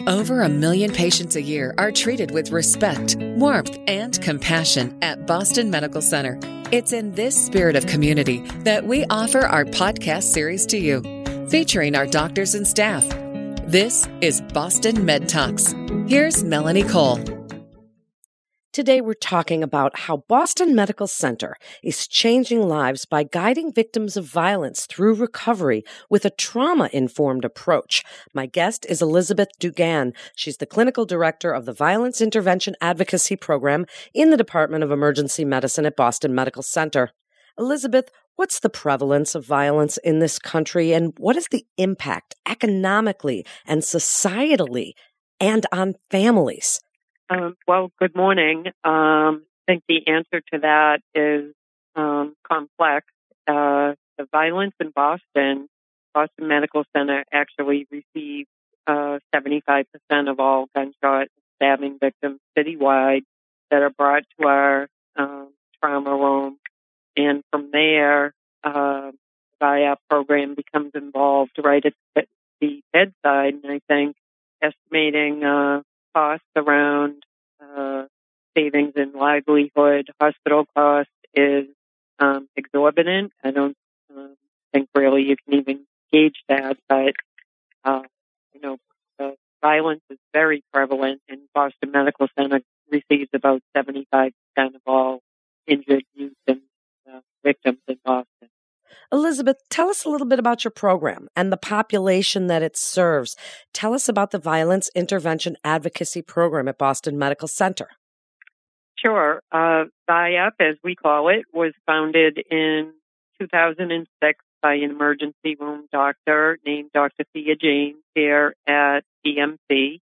Over a million patients a year are treated with respect, warmth, and compassion at Boston Medical Center. It's in this spirit of community that we offer our podcast series to you, featuring our doctors and staff. This is Boston Med Talks. Here's Melanie Cole. Today, we're talking about how Boston Medical Center is changing lives by guiding victims of violence through recovery with a trauma informed approach. My guest is Elizabeth Dugan. She's the clinical director of the Violence Intervention Advocacy Program in the Department of Emergency Medicine at Boston Medical Center. Elizabeth, what's the prevalence of violence in this country and what is the impact economically and societally and on families? Um, well, good morning. Um, I think the answer to that is um, complex. Uh, the violence in Boston, Boston Medical Center actually received uh, 75% of all gunshot stabbing victims citywide that are brought to our um, trauma room. And from there, uh, the VIAP program becomes involved right at the bedside. And I think estimating uh, costs around uh, savings in livelihood, hospital costs is um, exorbitant. I don't um, think really you can even gauge that, but uh, you know, the violence is very prevalent, and Boston Medical Center receives about 75% of all injured youth and uh, victims in Boston. Elizabeth, tell us a little bit about your program and the population that it serves. Tell us about the Violence Intervention Advocacy Program at Boston Medical Center. Sure. Uh, VIAP, as we call it, was founded in 2006 by an emergency room doctor named Dr. Thea James here at BMC.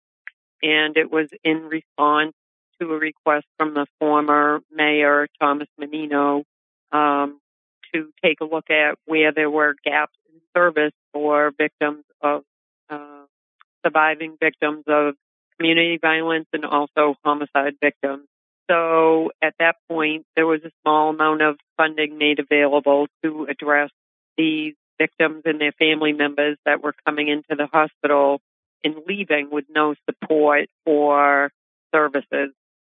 And it was in response to a request from the former mayor, Thomas Menino, um, to take a look at where there were gaps in service for victims of uh, surviving victims of community violence and also homicide victims. So at that point, there was a small amount of funding made available to address these victims and their family members that were coming into the hospital and leaving with no support or services.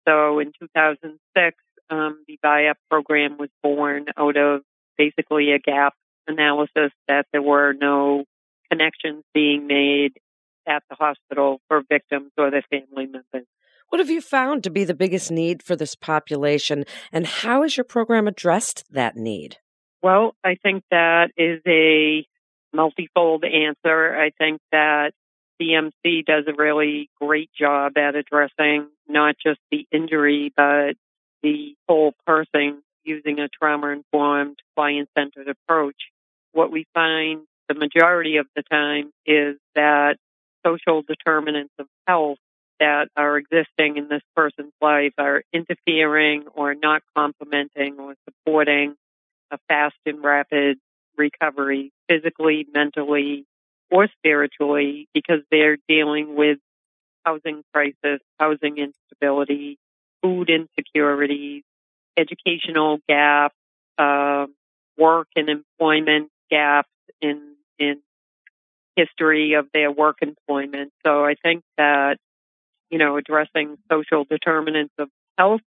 So in 2006, um, the VIAP program was born out of basically a gap analysis that there were no connections being made at the hospital for victims or their family members. What have you found to be the biggest need for this population, and how has your program addressed that need? Well, I think that is a multifold answer. I think that BMC does a really great job at addressing not just the injury, but the whole person using a trauma informed client centered approach, what we find the majority of the time is that social determinants of health that are existing in this person's life are interfering or not complementing or supporting a fast and rapid recovery physically, mentally, or spiritually because they're dealing with housing crisis, housing instability, food insecurity, educational gaps, uh, work and employment gaps in in history of their work employment. So I think that you know addressing social determinants of health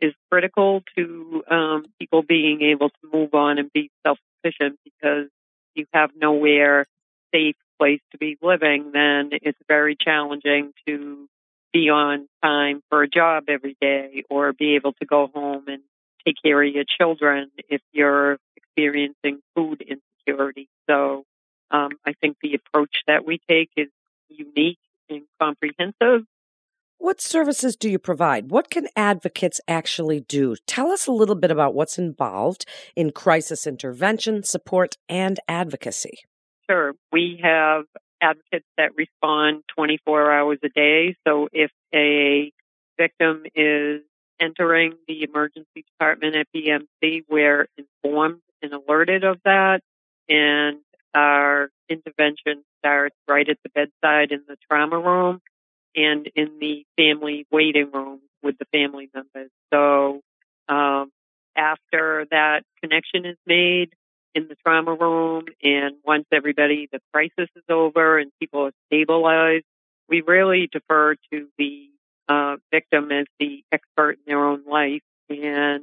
is critical to um, people being able to move on and be self sufficient because you have nowhere safe place to be living, then it's very challenging to be on time for a job every day or be able to go home and take care of your children if you're experiencing food insecurity. So um, I think the approach that we take is unique and comprehensive. What services do you provide? What can advocates actually do? Tell us a little bit about what's involved in crisis intervention, support, and advocacy. Sure. We have advocates that respond 24 hours a day. So if a victim is entering the emergency department at BMC, we're informed and alerted of that. And our intervention starts right at the bedside in the trauma room and in the family waiting room with the family members. So um, after that connection is made in the trauma room, and once everybody, the crisis is over and people are stabilized, we really defer to the uh, victim as the expert in their own life and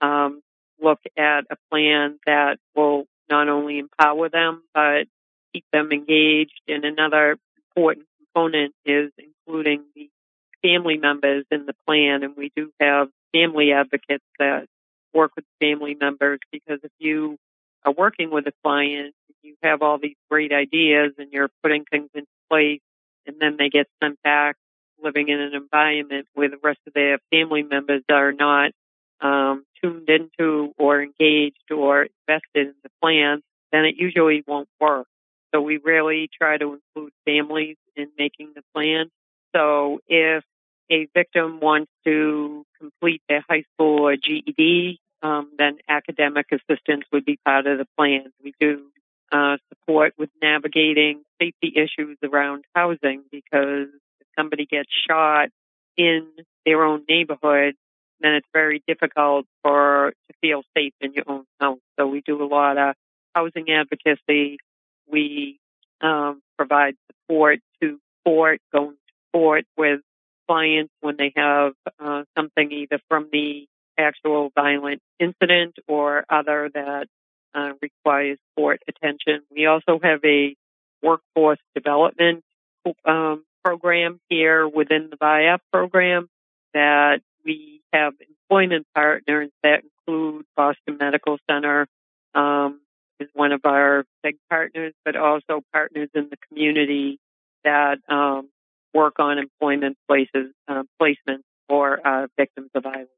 um, look at a plan that will not only empower them but keep them engaged. And another important component is including the family members in the plan. And we do have family advocates that work with family members because if you are working with a client, you have all these great ideas and you're putting things into place and then they get sent back living in an environment where the rest of their family members are not um, tuned into or engaged or invested in the plan, then it usually won't work. So we really try to include families in making the plan. So if a victim wants to complete their high school or GED, um, then academic assistance would be part of the plan. We do uh, support with navigating safety issues around housing because somebody gets shot in their own neighborhood, then it's very difficult for to feel safe in your own house. So we do a lot of housing advocacy. We um, provide support to court, going to court with clients when they have uh, something either from the actual violent incident or other that uh, requires court attention. We also have a workforce development um, program here within the VIAP program that we have employment partners that include Boston Medical Center um, is one of our big partners, but also partners in the community that um, work on employment places, uh, placements for uh, victims of violence.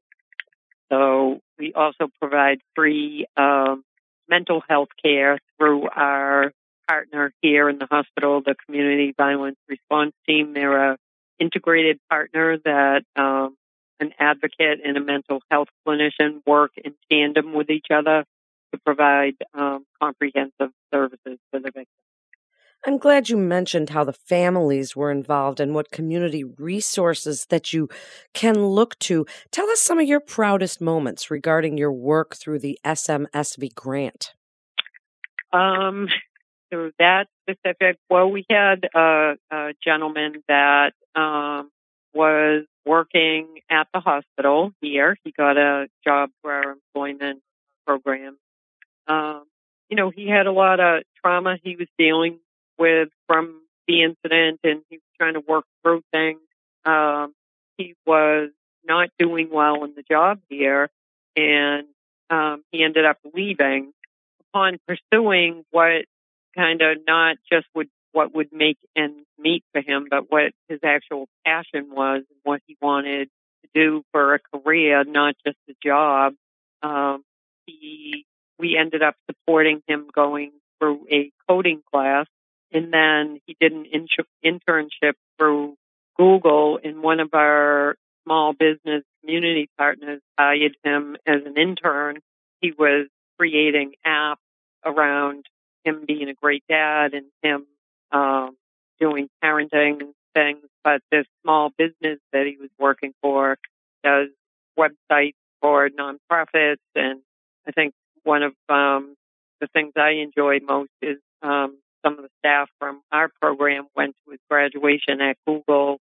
So we also provide free um, mental health care through our partner here in the hospital, the Community Violence Response Team. They're a integrated partner that um, an advocate and a mental health clinician work in tandem with each other to provide um, comprehensive services for the victim. I'm glad you mentioned how the families were involved and what community resources that you can look to. Tell us some of your proudest moments regarding your work through the SMSV grant. Um, through that specific, well, we had a, a gentleman that um, was working at the hospital here. He got a job for our employment program. Um, you know, he had a lot of trauma he was dealing with from the incident and he was trying to work through things. Um, he was not doing well in the job here and um, he ended up leaving upon pursuing what kind of not just would what would make ends meet for him, but what his actual passion was and what he wanted to do for a career, not just a job. Um, he, we ended up supporting him going through a coding class and then he did an inter- internship through Google, and one of our small business community partners hired him as an intern. He was creating apps around him being a great dad and him um, doing parenting things. But this small business that he was working for does websites for nonprofits, and I think one of um, the things I enjoy most is um, some of the staff from our program went to his graduation at Google,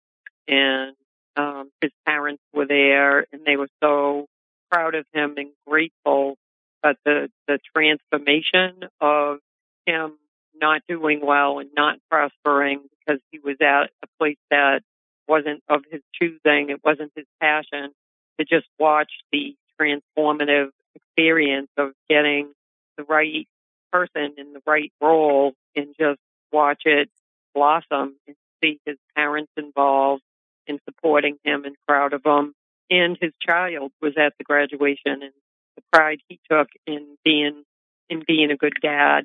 and um, his parents were there, and they were so proud of him and grateful. But the the transformation of him not doing well and not prospering because he was at a place that wasn't of his choosing, it wasn't his passion, to just watch the transformative experience of getting the right person in the right role and just watch it blossom and see his parents involved in supporting him and proud of him. And his child was at the graduation and the pride he took in being in being a good dad.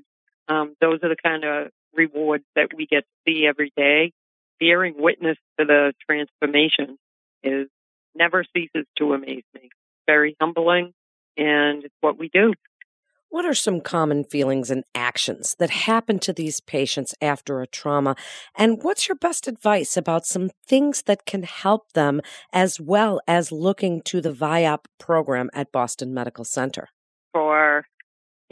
Um, those are the kind of rewards that we get to see every day. Bearing witness to the transformation is never ceases to amaze me. Very humbling, and it's what we do. What are some common feelings and actions that happen to these patients after a trauma? And what's your best advice about some things that can help them as well as looking to the VIAP program at Boston Medical Center? For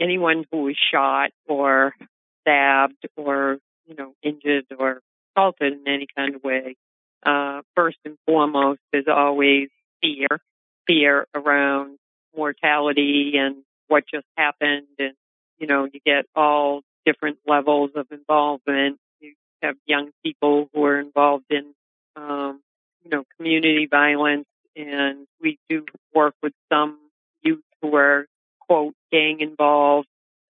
anyone who is shot or stabbed or, you know, injured or assaulted in any kind of way, uh, first and foremost is always fear, fear around mortality and what just happened. And, you know, you get all different levels of involvement. You have young people who are involved in, um, you know, community violence. And we do work with some youth who are, quote, gang involved.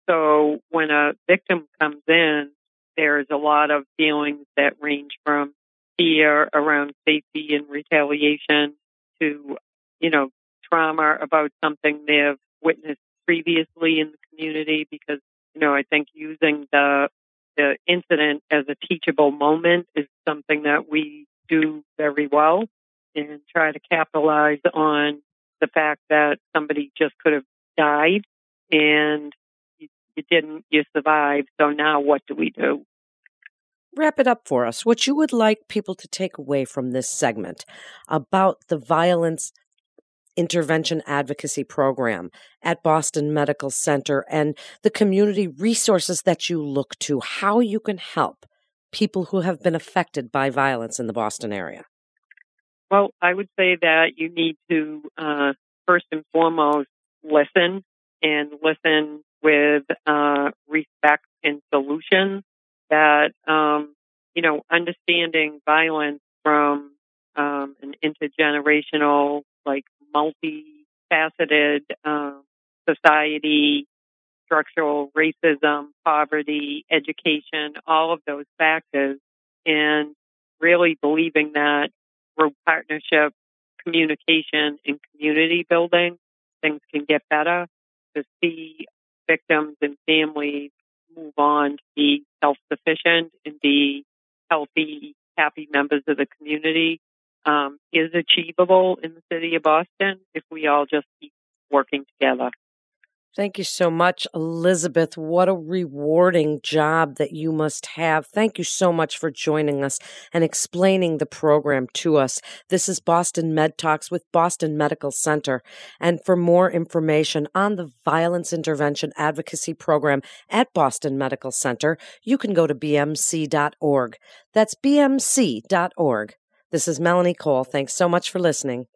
So when a victim comes in, there's a lot of feelings that range from fear around safety and retaliation to, you know, trauma about something they've witnessed previously in the community because, you know, I think using the the incident as a teachable moment is something that we do very well and try to capitalize on the fact that somebody just could have died and you, you didn't, you survived. So now what do we do? Wrap it up for us. What you would like people to take away from this segment about the violence intervention advocacy program at Boston Medical Center and the community resources that you look to, how you can help people who have been affected by violence in the Boston area? Well, I would say that you need to uh, first and foremost listen and listen with uh, respect and solutions. That um, you know, understanding violence from um, an intergenerational, like multifaceted um, society, structural racism, poverty, education, all of those factors, and really believing that through partnership, communication, and community building, things can get better. To see victims and families move on to be self-sufficient and be healthy, happy members of the community um, is achievable in the city of Boston if we all just keep working together. Thank you so much, Elizabeth. What a rewarding job that you must have. Thank you so much for joining us and explaining the program to us. This is Boston Med Talks with Boston Medical Center. And for more information on the Violence Intervention Advocacy Program at Boston Medical Center, you can go to bmc.org. That's bmc.org. This is Melanie Cole. Thanks so much for listening.